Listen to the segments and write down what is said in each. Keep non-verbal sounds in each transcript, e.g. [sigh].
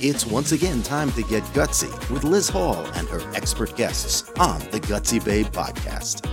It's once again time to get gutsy with Liz Hall and her expert guests on the Gutsy Babe podcast.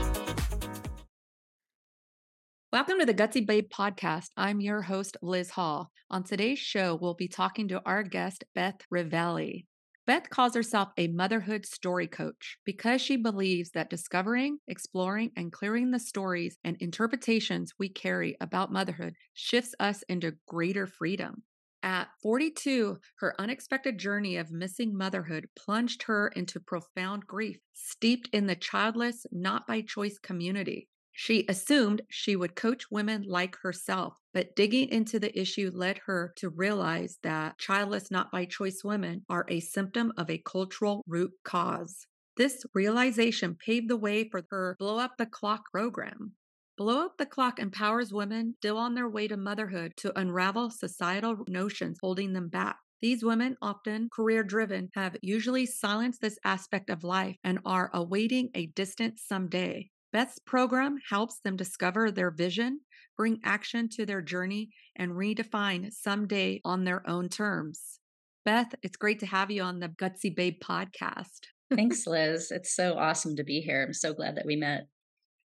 Welcome to the Gutsy Babe podcast. I'm your host, Liz Hall. On today's show, we'll be talking to our guest, Beth Rivelli. Beth calls herself a motherhood story coach because she believes that discovering, exploring, and clearing the stories and interpretations we carry about motherhood shifts us into greater freedom. At 42, her unexpected journey of missing motherhood plunged her into profound grief, steeped in the childless, not by choice community. She assumed she would coach women like herself, but digging into the issue led her to realize that childless, not by choice women are a symptom of a cultural root cause. This realization paved the way for her Blow Up the Clock program. Blow Up the Clock empowers women still on their way to motherhood to unravel societal notions holding them back. These women, often career driven, have usually silenced this aspect of life and are awaiting a distant someday. Beth's program helps them discover their vision, bring action to their journey, and redefine someday on their own terms. Beth, it's great to have you on the Gutsy Babe podcast. Thanks, [laughs] Liz. It's so awesome to be here. I'm so glad that we met.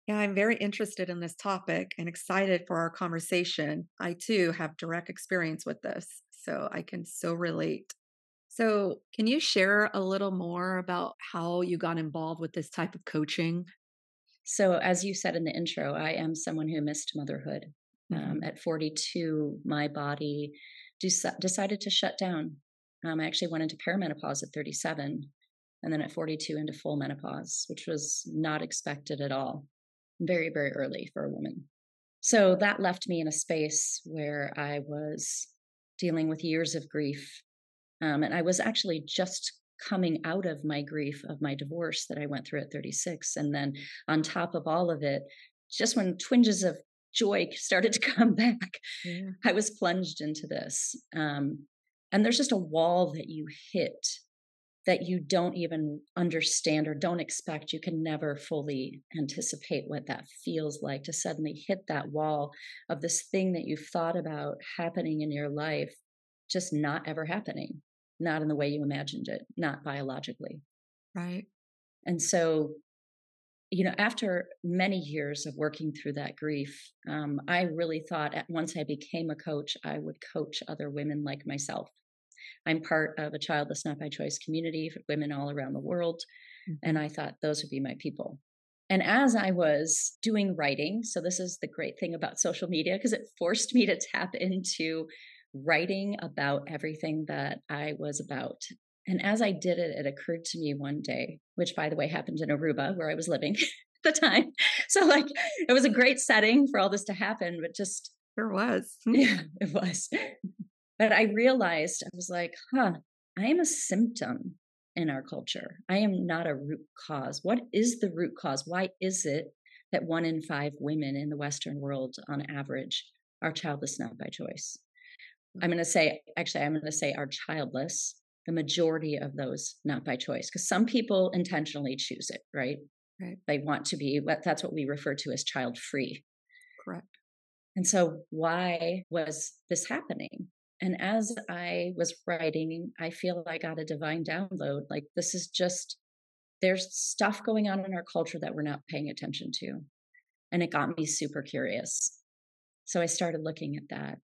Yeah, I'm very interested in this topic and excited for our conversation. I too have direct experience with this, so I can so relate. So, can you share a little more about how you got involved with this type of coaching? So, as you said in the intro, I am someone who missed motherhood. Um, mm-hmm. Um, at 42, my body de- decided to shut down. Um, I actually went into perimenopause at 37, and then at 42 into full menopause, which was not expected at all very, very early for a woman. So that left me in a space where I was dealing with years of grief. Um, and I was actually just coming out of my grief of my divorce that I went through at 36. And then on top of all of it, just when twinges of joy [laughs] started to come back, yeah. I was plunged into this. Um, and there's just a wall that you hit that you don't even understand or don't expect. You can never fully anticipate what that feels like to suddenly hit that wall of this thing that you've thought about happening in your life, just not ever happening, not in the way you imagined it, not biologically. Right. And so, you know, after many years of working through that grief, um, I really thought at once I became a coach, I would coach other women like myself I'm part of a childless not by choice community for women all around the world. Mm-hmm. And I thought those would be my people. And as I was doing writing, so this is the great thing about social media because it forced me to tap into writing about everything that I was about. And as I did it, it occurred to me one day, which by the way happened in Aruba where I was living [laughs] at the time. So, like, it was a great setting for all this to happen, but just. There was. [laughs] yeah, it was. But I realized I was like, huh, I am a symptom in our culture. I am not a root cause. What is the root cause? Why is it that one in five women in the Western world, on average, are childless not by choice? I'm going to say, actually, I'm going to say are childless. The majority of those not by choice, because some people intentionally choose it, right? Right. They want to be what that's what we refer to as child free. Correct. And so, why was this happening? And as I was writing, I feel I got a divine download. Like, this is just, there's stuff going on in our culture that we're not paying attention to. And it got me super curious. So I started looking at that,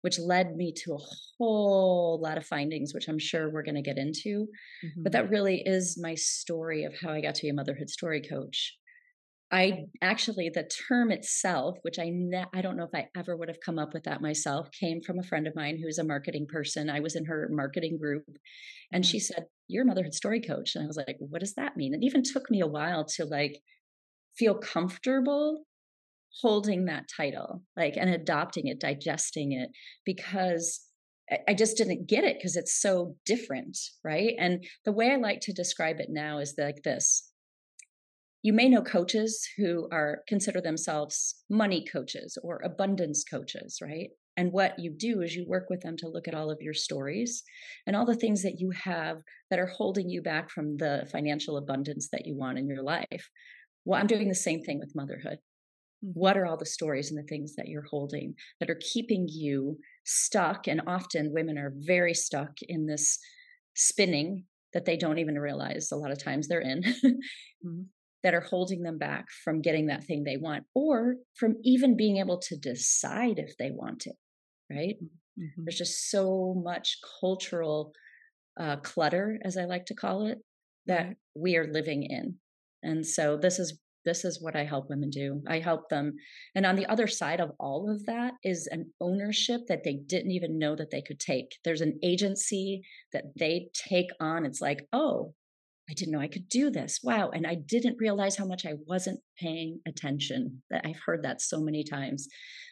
which led me to a whole lot of findings, which I'm sure we're going to get into. Mm-hmm. But that really is my story of how I got to be a motherhood story coach. I actually the term itself, which I ne- I don't know if I ever would have come up with that myself, came from a friend of mine who is a marketing person. I was in her marketing group, and she mm-hmm. said, "You're a motherhood story coach," and I was like, "What does that mean?" It even took me a while to like feel comfortable holding that title, like and adopting it, digesting it, because I just didn't get it because it's so different, right? And the way I like to describe it now is like this you may know coaches who are consider themselves money coaches or abundance coaches, right? And what you do is you work with them to look at all of your stories and all the things that you have that are holding you back from the financial abundance that you want in your life. Well, I'm doing the same thing with motherhood. Mm-hmm. What are all the stories and the things that you're holding that are keeping you stuck and often women are very stuck in this spinning that they don't even realize a lot of times they're in mm-hmm. [laughs] that are holding them back from getting that thing they want or from even being able to decide if they want it right mm-hmm. there's just so much cultural uh, clutter as i like to call it that we are living in and so this is this is what I help women do. I help them. And on the other side of all of that is an ownership that they didn't even know that they could take. There's an agency that they take on. It's like, oh, I didn't know I could do this. Wow. And I didn't realize how much I wasn't paying attention. That I've heard that so many times.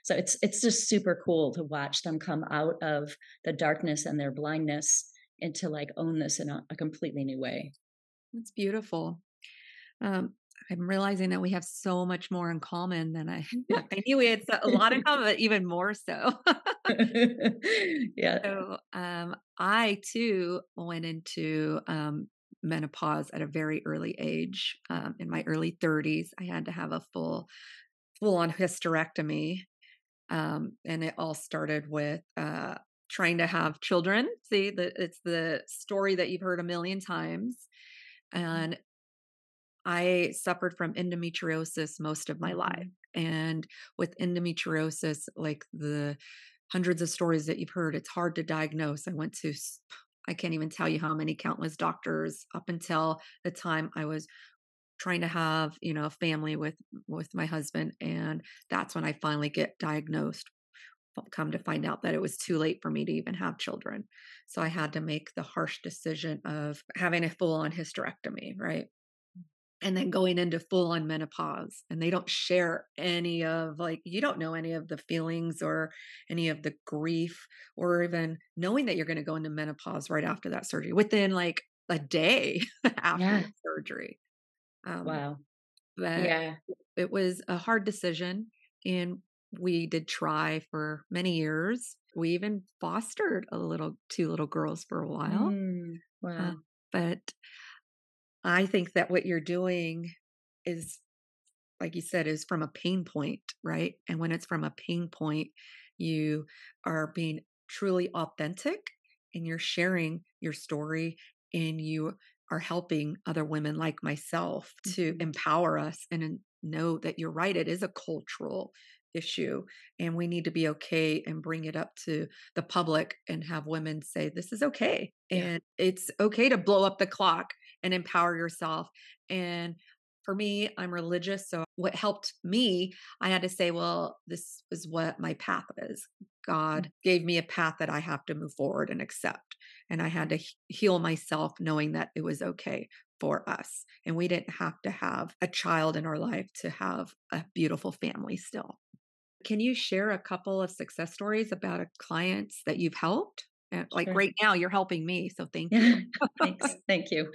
So it's it's just super cool to watch them come out of the darkness and their blindness and to like own this in a, a completely new way. It's beautiful. Um, I'm realizing that we have so much more in common than I [laughs] I knew we had a lot in common, but even more so. [laughs] yeah. [laughs] So um, I too went into um, menopause at a very early age. Um, in my early 30s, I had to have a full full on hysterectomy, um, and it all started with. Uh, trying to have children see that it's the story that you've heard a million times mm-hmm. and I suffered from endometriosis most of my life. Mm-hmm. And with endometriosis, like the hundreds of stories that you've heard, it's hard to diagnose. I went to, I can't even tell you how many countless doctors up until the time I was trying to have you know a family with with my husband and that's when i finally get diagnosed come to find out that it was too late for me to even have children. So i had to make the harsh decision of having a full on hysterectomy right and then going into full on menopause and they don't share any of like you don't know any of the feelings or any of the grief or even knowing that you're going to go into menopause right after that surgery within like a day [laughs] after yeah. surgery. Um, wow. but yeah. it was a hard decision and we did try for many years. We even fostered a little two little girls for a while mm, wow. uh, but I think that what you're doing is, like you said, is from a pain point, right? And when it's from a pain point, you are being truly authentic and you're sharing your story and you are helping other women like myself to mm-hmm. empower us and know that you're right. It is a cultural issue and we need to be okay and bring it up to the public and have women say this is okay and it's okay to blow up the clock and empower yourself. And for me, I'm religious. So what helped me, I had to say, well, this is what my path is. Mm. God gave me a path that I have to move forward and accept. And I had to heal myself knowing that it was okay for us. And we didn't have to have a child in our life to have a beautiful family still. Can you share a couple of success stories about a clients that you've helped? Like sure. right now, you're helping me. So [laughs] thank you. Thanks. Thank you.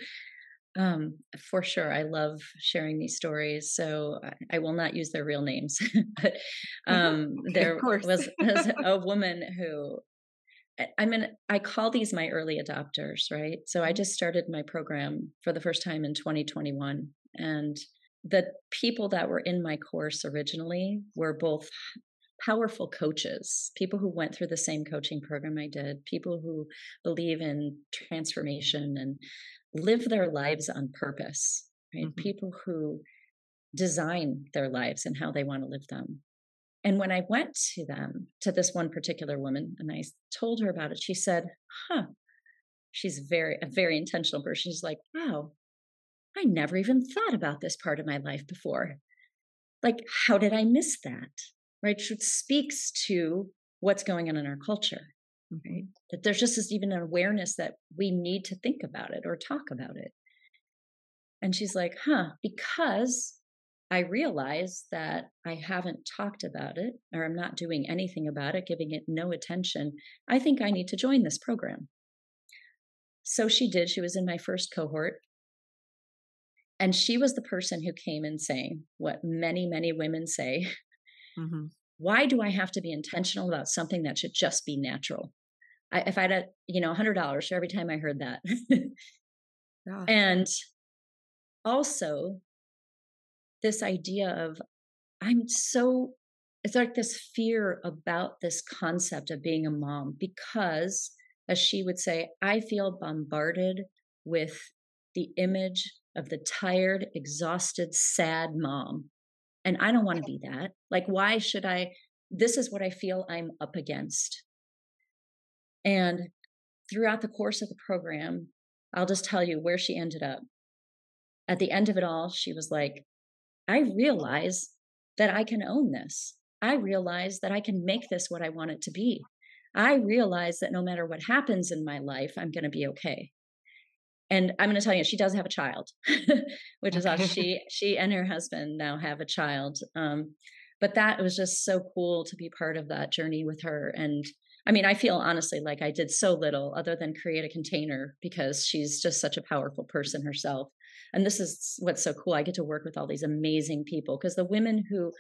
Um, for sure. I love sharing these stories. So I, I will not use their real names. [laughs] but [laughs] um, there was, was a woman who, I mean, I call these my early adopters, right? So I mm-hmm. just started my program for the first time in 2021. And the people that were in my course originally were both powerful coaches, people who went through the same coaching program I did, people who believe in transformation and live their lives on purpose, right? Mm-hmm. People who design their lives and how they want to live them. And when I went to them, to this one particular woman, and I told her about it, she said, huh, she's very, a very intentional person. She's like, wow, I never even thought about this part of my life before. Like, how did I miss that? Right? Which speaks to what's going on in our culture. Right? That there's just this even an awareness that we need to think about it or talk about it. And she's like, huh, because I realize that I haven't talked about it or I'm not doing anything about it, giving it no attention. I think I need to join this program. So she did. She was in my first cohort. And she was the person who came in saying what many, many women say mm-hmm. Why do I have to be intentional about something that should just be natural? I, if I had, a, you know, hundred dollars for every time I heard that. [laughs] yeah. And also this idea of I'm so it's like this fear about this concept of being a mom because as she would say i feel bombarded with the image of the tired exhausted sad mom and i don't want to be that like why should i this is what i feel i'm up against and throughout the course of the program i'll just tell you where she ended up at the end of it all she was like i realize that i can own this I realize that I can make this what I want it to be. I realize that no matter what happens in my life, I'm going to be okay. And I'm going to tell you, she does have a child, [laughs] which is awesome. [laughs] She she and her husband now have a child. Um, but that was just so cool to be part of that journey with her. And I mean, I feel honestly like I did so little other than create a container because she's just such a powerful person herself. And this is what's so cool. I get to work with all these amazing people because the women who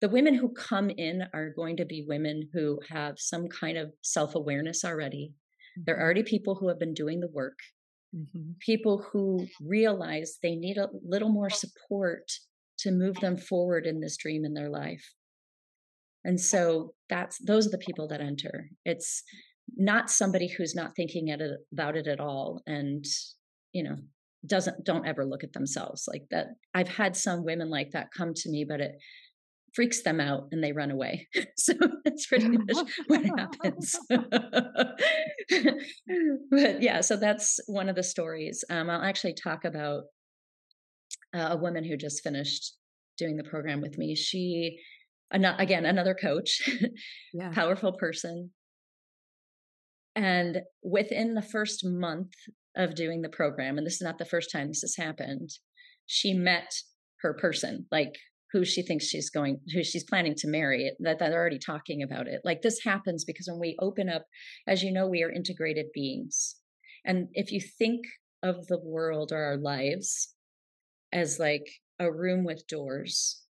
the women who come in are going to be women who have some kind of self awareness already. Mm-hmm. They're already people who have been doing the work, mm-hmm. people who realize they need a little more support to move them forward in this dream in their life. And so that's those are the people that enter. It's not somebody who's not thinking it, about it at all and you know doesn't don't ever look at themselves like that i've had some women like that come to me but it freaks them out and they run away. [laughs] so that's pretty much what happens. [laughs] but yeah, so that's one of the stories. Um, I'll actually talk about uh, a woman who just finished doing the program with me. She, again, another coach, [laughs] yeah. powerful person. And within the first month of doing the program, and this is not the first time this has happened, she met her person, like who she thinks she's going who she's planning to marry that they're already talking about it. Like this happens because when we open up as you know we are integrated beings. And if you think of the world or our lives as like a room with doors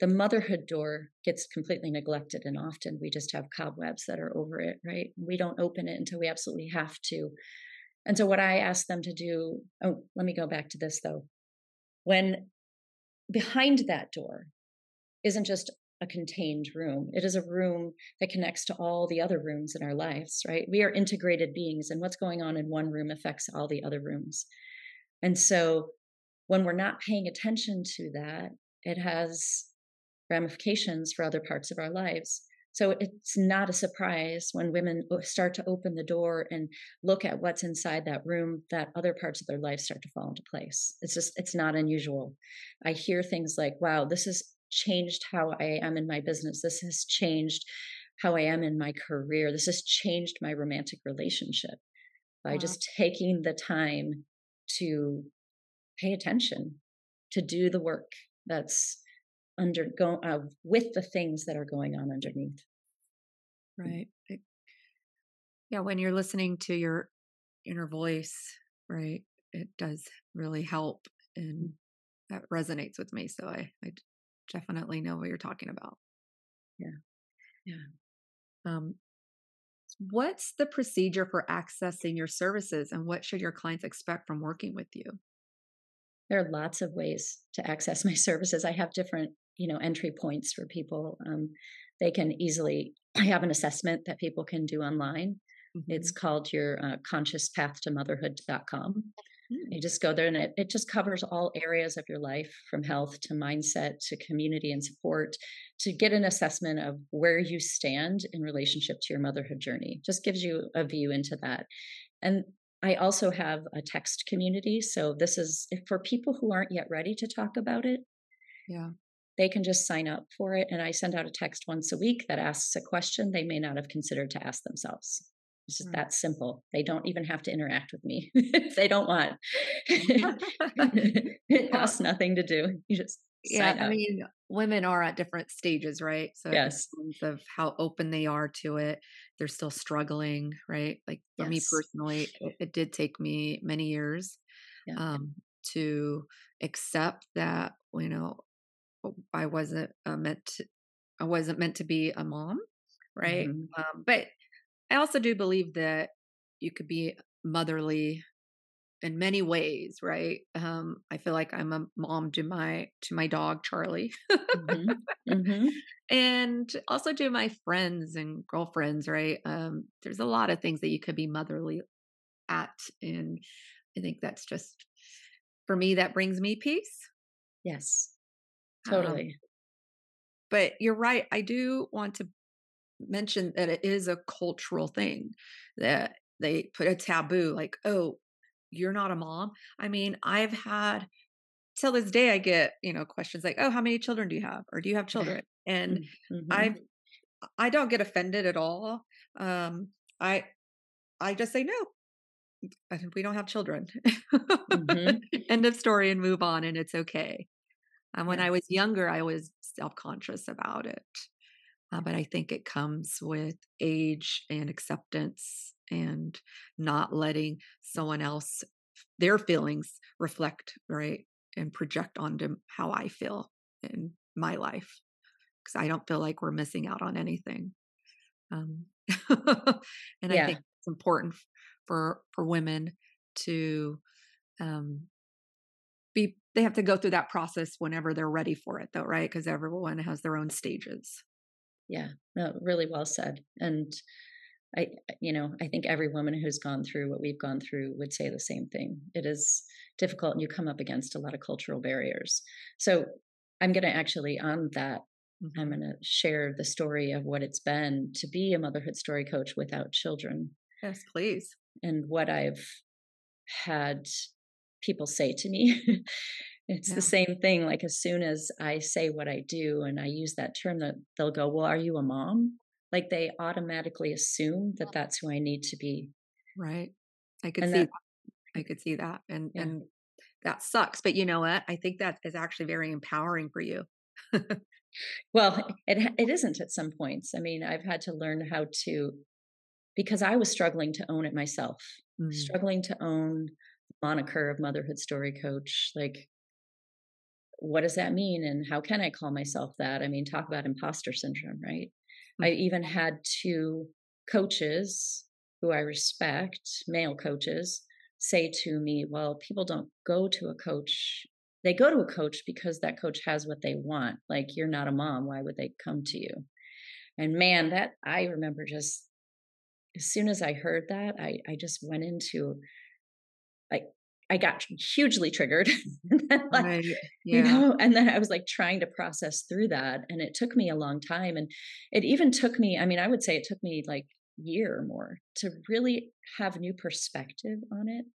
the motherhood door gets completely neglected and often we just have cobwebs that are over it right? We don't open it until we absolutely have to. And so what i ask them to do oh let me go back to this though. When behind that door isn't just a contained room. It is a room that connects to all the other rooms in our lives, right? We are integrated beings, and what's going on in one room affects all the other rooms. And so when we're not paying attention to that, it has ramifications for other parts of our lives. So it's not a surprise when women start to open the door and look at what's inside that room that other parts of their life start to fall into place. It's just, it's not unusual. I hear things like, wow, this has changed how I am in my business. This has changed how I am in my career. This has changed my romantic relationship by wow. just taking the time to pay attention, to do the work that's undergo uh, with the things that are going on underneath. Right yeah when you're listening to your inner voice right it does really help and that resonates with me so i i definitely know what you're talking about. Yeah. Yeah. Um what's the procedure for accessing your services and what should your clients expect from working with you? There are lots of ways to access my [laughs] services. I have different you know entry points for people um, they can easily i [clears throat] have an assessment that people can do online mm-hmm. it's called your uh, conscious path to motherhood.com mm-hmm. you just go there and it, it just covers all areas of your life from health to mindset to community and support to get an assessment of where you stand in relationship to your motherhood journey just gives you a view into that and I also have a text community. So this is for people who aren't yet ready to talk about it. Yeah they can just sign up for it. And I send out a text once a week that asks a question they may not have considered to ask themselves. It's just right. that simple. They don't even have to interact with me if [laughs] they don't want. [laughs] it costs nothing to do. You just yeah. I mean, women are at different stages, right? So yes, of how open they are to it, they're still struggling, right? Like for yes. me personally, it, it, did take me many years yeah. um, to accept that you know I wasn't uh, meant to, I wasn't meant to be a mom, right? Mm-hmm. Um, but I also do believe that you could be motherly in many ways, right? Um, I feel like I'm a mom to my to my dog Charlie, mm-hmm. [laughs] Mm-hmm. and also to my friends and girlfriends, right? Um, there's a lot of things that you could be motherly at, and I think that's just for me that brings me peace. Yes, totally. Um, but you're right. I do want to mention that it is a cultural thing that they put a taboo like, oh, you're not a mom. I mean, I've had till this day I get, you know, questions like, "Oh, how many children do you have?" or "Do you have children?" And mm-hmm. I I don't get offended at all. Um I I just say no. We don't have children. Mm-hmm. [laughs] End of story and move on and it's okay. Um, when yeah. I was younger, I was self-conscious about it. Uh, but I think it comes with age and acceptance and not letting someone else their feelings reflect right and project onto how I feel in my life because I don't feel like we're missing out on anything. Um, [laughs] and yeah. I think it's important for for women to um, be they have to go through that process whenever they're ready for it though right because everyone has their own stages yeah no really well said and I, you know, I think every woman who's gone through what we've gone through would say the same thing. It is difficult and you come up against a lot of cultural barriers. So I'm going to actually, on that, mm-hmm. I'm going to share the story of what it's been to be a motherhood story coach without children. Yes, please. And what I've had people say to me. [laughs] it's yeah. the same thing. Like as soon as I say what I do and I use that term, that they'll go, "Well, are you a mom?" like they automatically assume that that's who I need to be. Right. I could and see that, that. I could see that. And yeah. and that sucks. But you know what? I think that is actually very empowering for you. [laughs] well, it it isn't at some points. I mean, I've had to learn how to because I was struggling to own it myself. Mm. Struggling to own moniker of motherhood story coach. Like what does that mean and how can I call myself that? I mean, talk about imposter syndrome, right? I mm-hmm. even had two coaches who I respect, male coaches, say to me, Well, people don't go to a coach. They go to a coach because that coach has what they want. Like, you're not a mom. Why would they come to you? And man, that I remember just as soon as I heard that, I, I just went into like I got hugely triggered. [laughs] then, like, right. yeah. You know, and then I was like trying to process through that. And it took me a long time. And it even took me, I mean, I would say it took me like year or more to really have new perspective on it.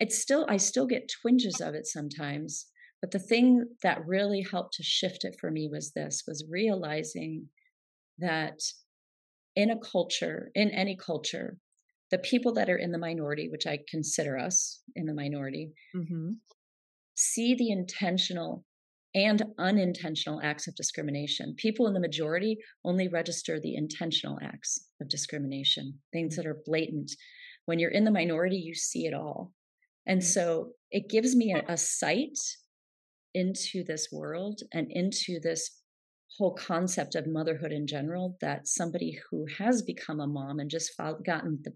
It's still, I still get twinges of it sometimes. But the thing that really helped to shift it for me was this was realizing that in a culture, in any culture, the people that are in the minority, which I consider us in the minority, mm-hmm. see the intentional and unintentional acts of discrimination. People in the majority only register the intentional acts of discrimination, things that are blatant. When you're in the minority, you see it all. And mm-hmm. so it gives me a, a sight into this world and into this whole concept of motherhood in general that somebody who has become a mom and just gotten the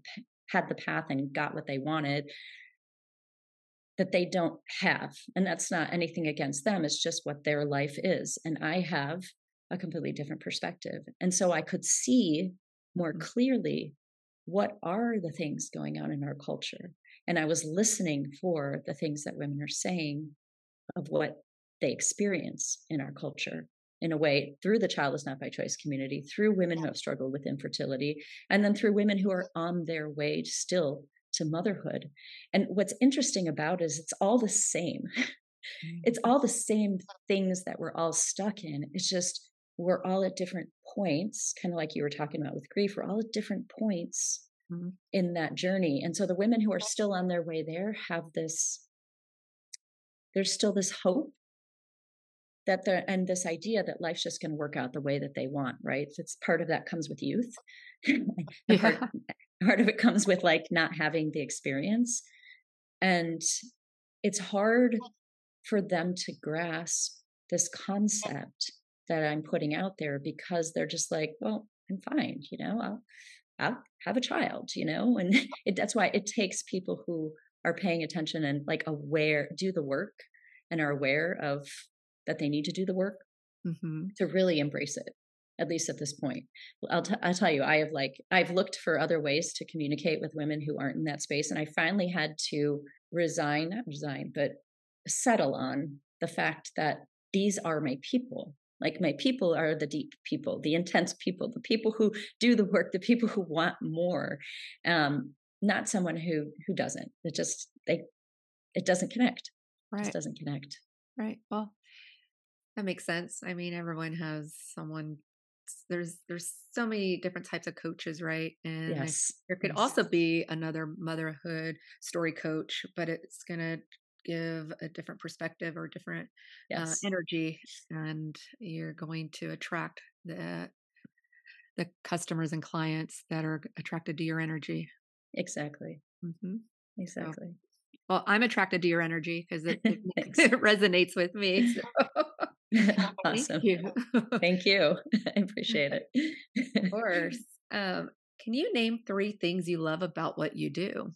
had the path and got what they wanted that they don't have. And that's not anything against them it's just what their life is. And i have a completely different perspective. And so i could see more mm. clearly what are the things going on in our culture. And i was listening for the things that women are saying of what they experience in our culture in a way through the childless not by choice community, through women who have struggled with infertility, and then through women who are on their way still to motherhood. And what's interesting about it is it's all the same. It's mm-hmm. all the same things that we're all stuck in. It's just we're all at different points, kind of like you were talking about with grief, we're all at different points mm-hmm. in that journey. And so the women who are still on their way there have this there's still this hope that the and this idea that life's just going to work out the way that they want right? It's part of that comes with youth. [laughs] Yeah. part, part of it comes with like not having the experience. And it's hard for them to grasp this concept that i'm putting out there because they're just like well i'm fine you know i'll i'll have a child you know? And [laughs] it, that's why it takes people who are paying attention and like aware, do the work and are aware of that they need to do the work Mm-hmm. to really embrace it at least at this point I'll, t- I'll tell you i have like i've looked for other ways to communicate with women who aren't in that space and i finally had to resign not resign but settle on the fact that these are my people like my people are the deep people the intense people the people who do the work the people who want more um not someone who who doesn't it just they it doesn't connect it Right. just doesn't connect Right. Well, that makes sense. I mean, everyone has someone. There's there's so many different types of coaches, right? And yes there could yes. also be another motherhood story coach, but it's gonna give a different perspective or different uh, energy, and you're going to attract the the customers and clients that are attracted to your energy. exactly hmm exactly Well, I'm attracted to your energy because it, it, [laughs] [laughs] it resonates with me. [laughs] So. [laughs] [laughs] awesome [laughs] Thank you. Thank you. I appreciate it. of course. Um, can you name three things you love about what you do?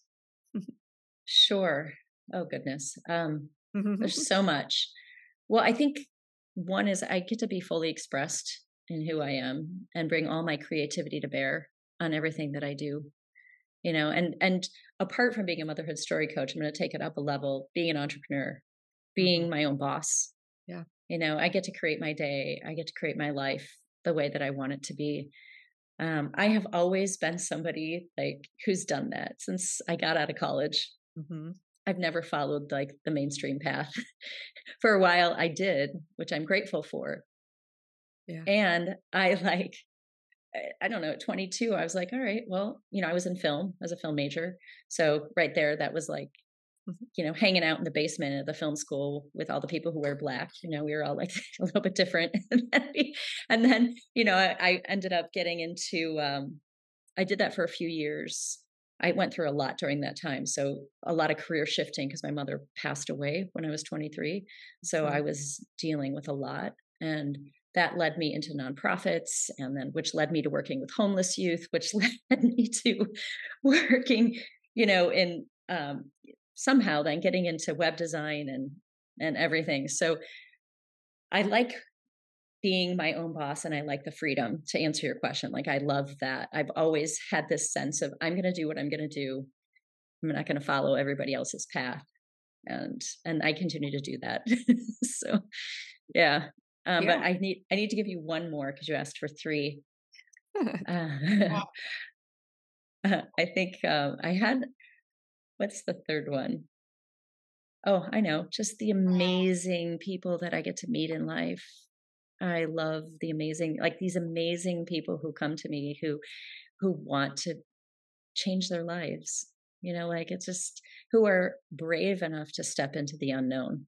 Sure. Oh goodness. Um, there's so much. Well, I think one is I get to be fully expressed in who I am and bring all my creativity to bear on everything that I do. You know, and and apart from being a motherhood story coach, I'm going to take it up a level, being an entrepreneur, being my own boss. Yeah. You know, I get to create my day. I get to create my life the way that I want it to be. Um, I have always been somebody like who's done that since I got out of college. hmm I've never followed like the mainstream path. [laughs] for a while I did, which I'm grateful for. Yeah. And I [laughs] like I- don't know, at 22 I was like, all right, well, you know, I was in film as a film major. So right there that was like. You know, hanging out in the basement of the film school with all the people who wear black. You know, we were all like [laughs] a little bit different. [laughs] and, then and then, you know, I, I ended up getting into um I did that for a few years. I went through a lot during that time. So a lot of career shifting because my mother passed away when I was 23. So Okay. I was dealing with a lot and that led me into nonprofits and then which led me to working with homeless youth, which [laughs] led me to working, you know, in um, somehow then getting into web design and and everything. So I like being my own boss and I like the freedom to answer your question. Like I love that. I've always had this sense of I'm going to do what I'm going to do. I'm not going to follow everybody else's path. And and I continue to do that. [laughs] so yeah. Um, Yeah. but I need I need to give you one more because you asked for three. [laughs] Uh, [laughs] I think um, I had what's the third one? Oh, I know. Just the amazing people that I get to meet in life. I love the amazing, like these amazing people who come to me who, who want to change their lives. You know, like it's just who are brave enough to step into the unknown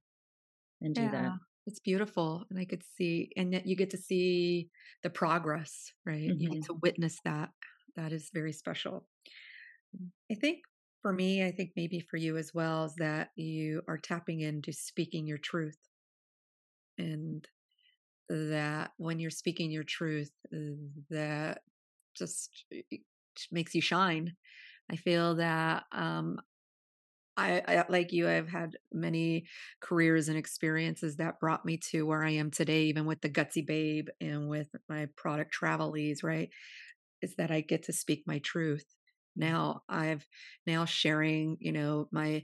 and do that. it's beautiful, and I could see, and yet you get to see the progress, right? You get Mhm. to witness that. That is very special. I think for me, I think maybe for you as well, is that you are tapping into speaking your truth, and that when you're speaking your truth, that just makes you shine. I feel that um, I, I like you i've had many careers and experiences that brought me to where i am today even with the gutsy babe and with my product Travelese right? Is that i get to speak my truth now i've now sharing you know my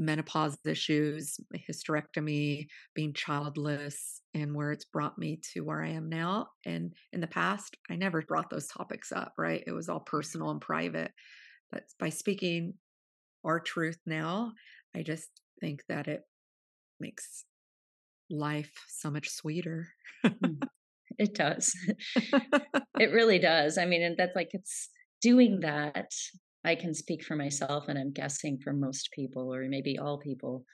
menopause issues my hysterectomy being childless and where it's brought me to where i am now and in the past i never brought those topics up right it was all personal and private but by speaking our truth now, I just think that it makes life so much sweeter. Mm. It does. [laughs] [laughs] it really does. I mean, and that's like it's doing that. I can speak for myself, and I'm guessing for most people, or maybe all people,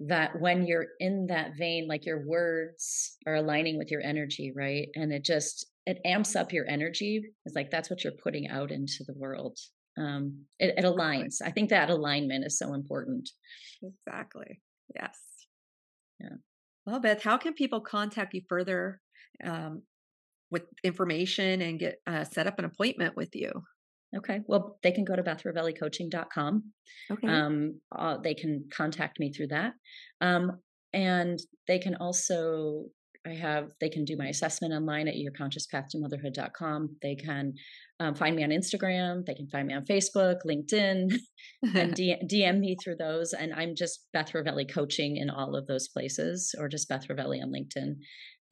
that when you're in that vein, like your words are aligning with your energy, right? And it just it amps up your energy. It's like that's what you're putting out into the world. Um, it, it aligns. I think that alignment is so important. exactly. Yes. Yeah. Well, Beth, how can people contact you further um, with information and get uh, set up an appointment with you? Okay. Well, they can go to bethrivellicoaching.com. Okay. Um, uh, they can contact me through that. Um, and they can also, I have, they can do my assessment online at yourconsciouspathtomotherhood.com. They can um, find me on Instagram. They can find me on Facebook, LinkedIn, [laughs] and [laughs] D- DM me through those. And I'm just Beth Rivelli Coaching in all of those places, or just Beth Rivelli on LinkedIn.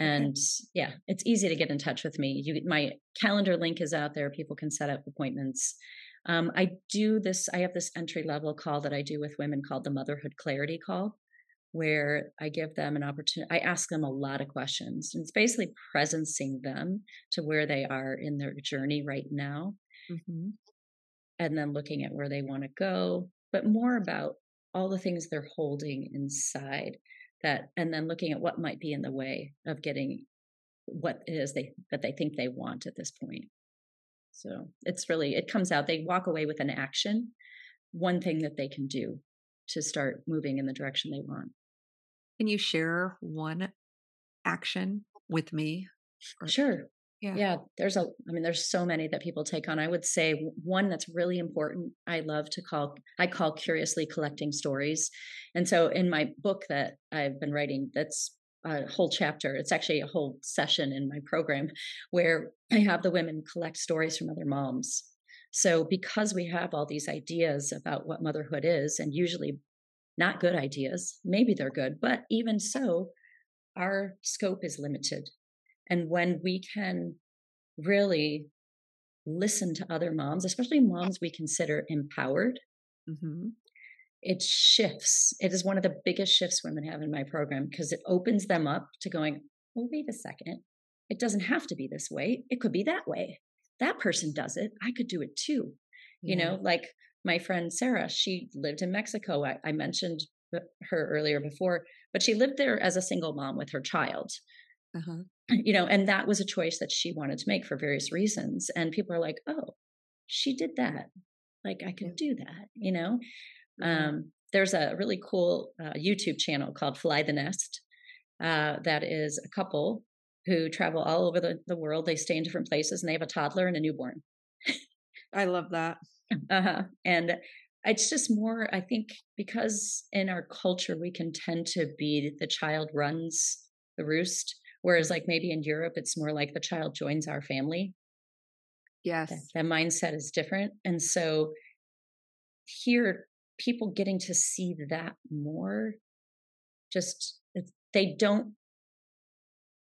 And yeah, it's easy to get in touch with me. You, my calendar link is out there. People can set up appointments. Um, I do this, I have this entry level call that I do with women called the Motherhood Clarity Call, where I give them an opportunity. I ask them a lot of questions. And it's basically presencing them to where they are in their journey right now. Mm-hmm. And then looking at where they want to go, but more about all the things they're holding inside that and then looking at what might be in the way of getting what it is they that they think they want at this point. So it's really it comes out they walk away with an action one thing that they can do to start moving in the direction they want. Can you share one action with me sure yeah. yeah there's a i mean there's so many that people take on. I would say one that's really important i love to call i call curiously collecting stories. And so in my book that i've been writing that's a whole chapter it's actually a whole session in my program where i have the women collect stories from other moms. So because we have all these ideas about what motherhood is and usually not good ideas maybe they're good but even so our scope is limited and when we can really listen to other moms, especially moms we consider empowered, mm-hmm. it shifts. It is one of the biggest shifts women have in my program because it opens them up to going, well, wait a second. It doesn't have to be this way. It could be that way. That person does it. I could do it too. Yeah. You know, like my friend Sarah, she lived in Mexico. I, I mentioned her earlier before, but she lived there as a single mom with her child. Uh-huh. [clears throat] You know, and that was a choice that she wanted to make for various reasons. And people are like, oh, she did that. Like, I can do that, you know? Um, there's a really cool uh, YouTube channel called Fly the Nest uh, that is a couple who travel all over the, the world. They stay in different places and they have a toddler and a newborn. I love that. [laughs] Uh-huh. And it's just more, I think, because in our culture, we can tend to be the child runs the roost Whereas, like maybe in Europe, it's more like the child joins our family. Yes. That, that mindset is different. And so here, people getting to see that more, just they don't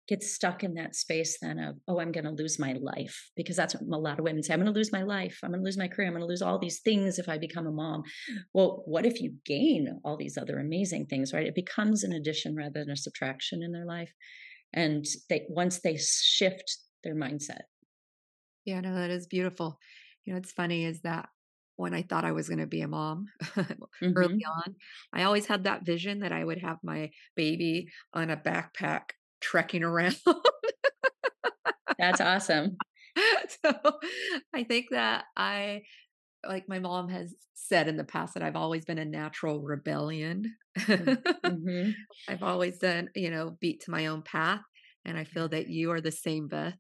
get stuck in that space then of, oh, I'm going to lose my life. Because that's what a lot of women say I'm going to lose my life. I'm going to lose my career. I'm going to lose all these things if I become a mom. Well, what if you gain all these other amazing things, right? It becomes an addition rather than a subtraction in their life and they once they shift their mindset. Yeah no that is beautiful. You know it's funny is that when i thought i was going to be a mom [laughs] mm-hmm. early on i always had that vision that i would have my baby on a backpack trekking around. That's awesome. [laughs] So i think that i like my mom has said in the past that I've always been a natural rebellion. Mm, [laughs] mm-hmm. I've always done, you know, beat to my own path. And I feel that you are the same, Beth.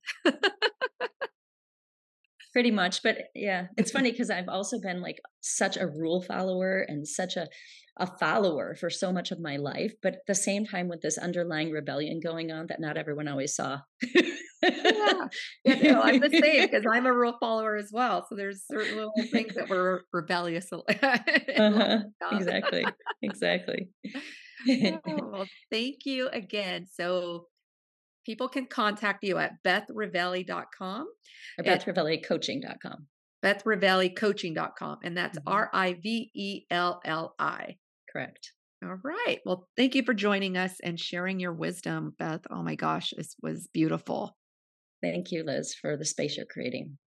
Pretty much. But yeah, it's [laughs] funny because I've also been like such a rule follower and such a, a follower for so much of my life. But at the same time, with this underlying rebellion going on that not everyone always saw. yeah. yeah no, I'm the same because I'm a rule follower as well. So there's certain little things that were rebellious. [laughs] uh-huh. Exactly. Exactly. oh, [laughs] well, thank you again. So people can contact you at bethrivelli.com or bethrivellicoaching.com. And that's mm-hmm. R I V E L L I. Correct. All right. Well, thank you for joining us and sharing your wisdom, Beth. Oh my gosh, this was beautiful. Thank you, Liz, for the space you're creating.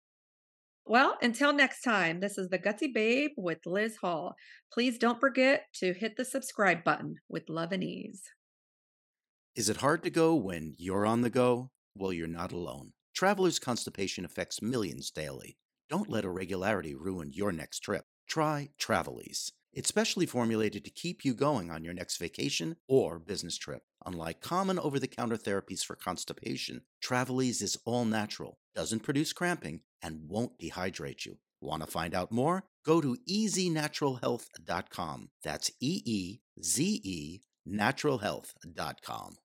Well, until next time, this is the Gutsy Babe with Liz Hall. Please don't forget to hit the subscribe button with love and ease. Is it hard to go when you're on the go? Well, you're not alone. Traveler's constipation affects millions daily. Don't let irregularity ruin your next trip. Try Travelese. It's specially formulated to keep you going on your next vacation or business trip. Unlike common over the counter therapies for constipation, Travelese is all natural, doesn't produce cramping, and won't dehydrate you. Want to find out more? Go to eezenaturalhealth.com. That's E E Z E naturalhealth.com.